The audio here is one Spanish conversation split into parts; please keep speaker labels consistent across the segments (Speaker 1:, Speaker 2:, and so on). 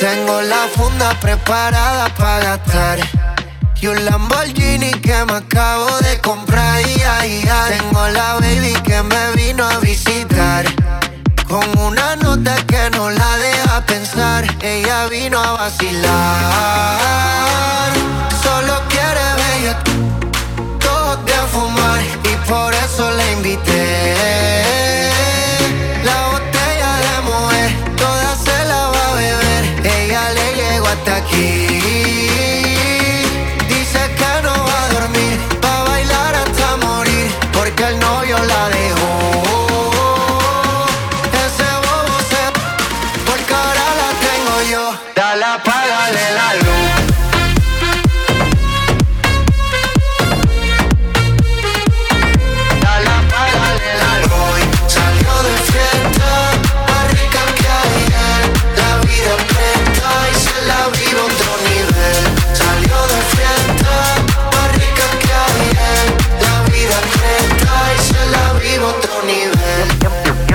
Speaker 1: Tengo la funda preparada para gastar. Y un Lamborghini que me acabo de comprar. Y ay, ay. Tengo la baby que me vino a visitar. Con una nota que no la deja pensar. Ella vino a vacilar. Solo quiere bella. Todos de fumar. Y por eso la invité. 瞬き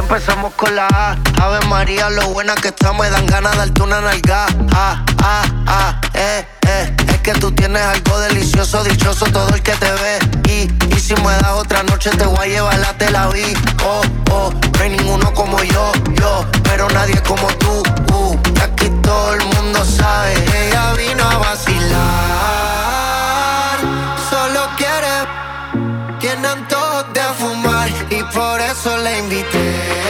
Speaker 1: empezamos con la A. Ave María, lo buena que estamos, me dan ganas de darte una nalga. Ah, ah, ah, eh, eh. Es que tú tienes algo delicioso, dichoso todo el que te ve. Y, y si me das otra noche, te voy a llevar la te la vi. Oh, oh, no hay ninguno como yo, yo, pero nadie como tú. Uh, y aquí todo el mundo sabe, ella vino a vacilar. Eso invité.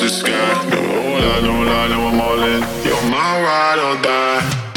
Speaker 2: the sky. no I don't lie, no, I'm all in. You're my ride or die.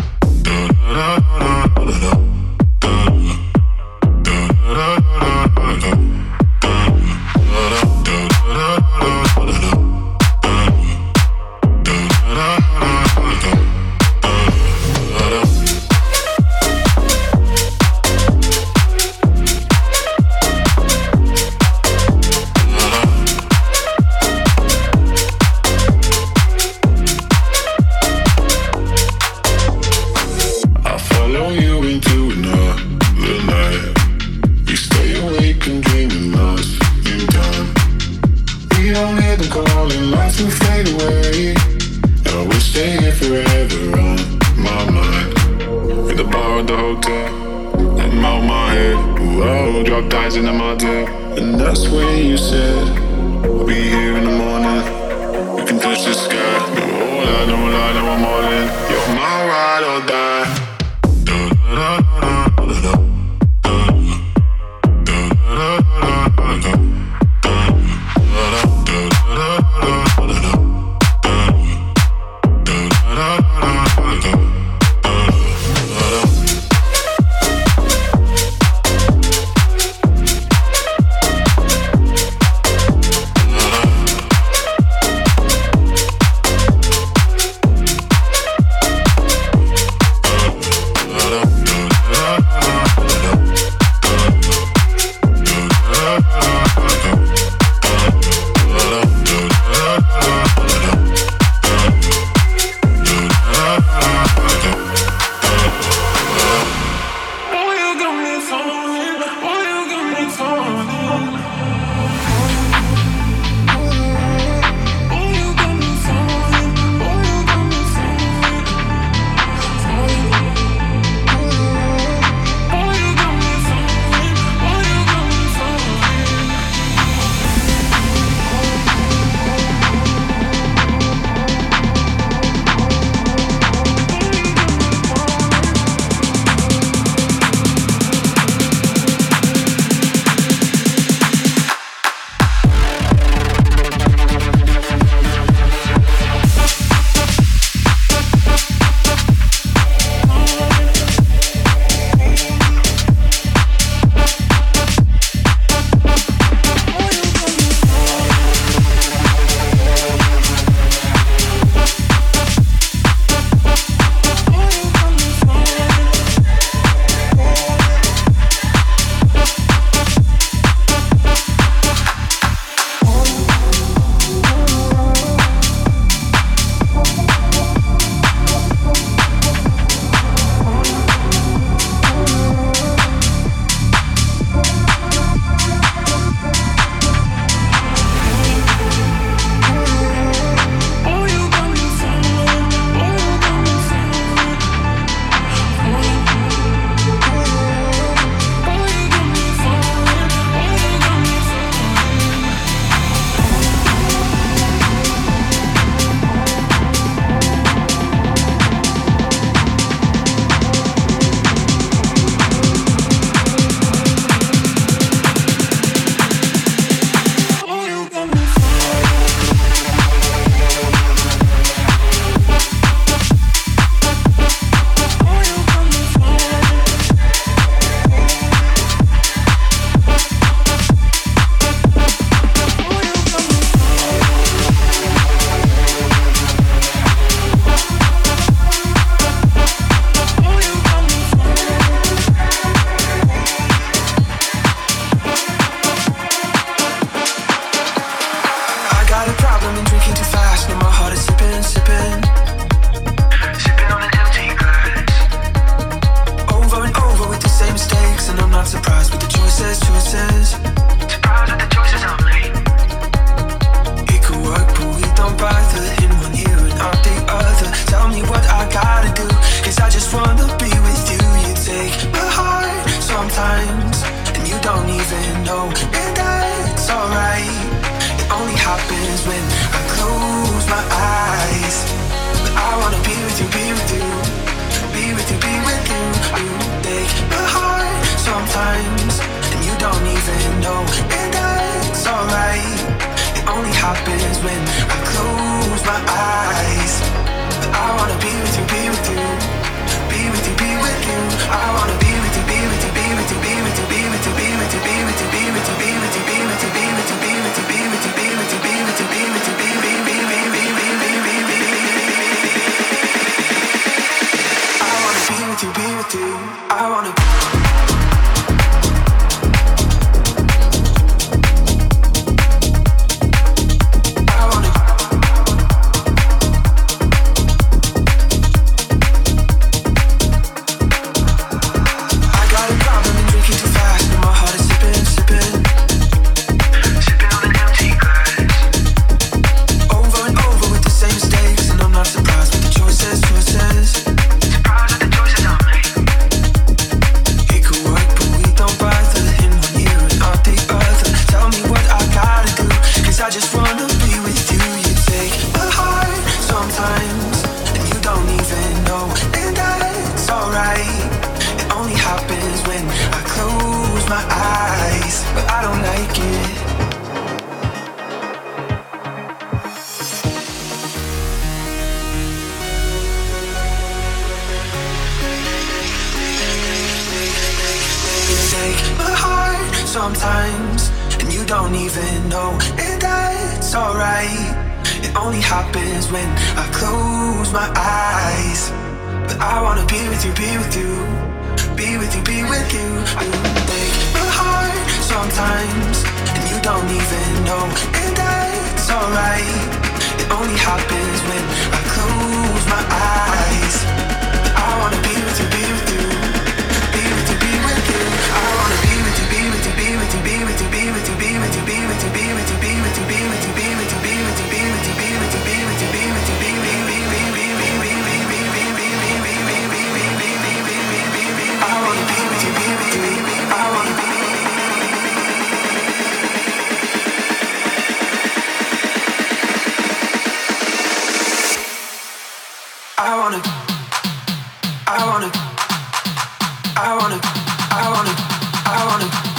Speaker 3: want it, I want it.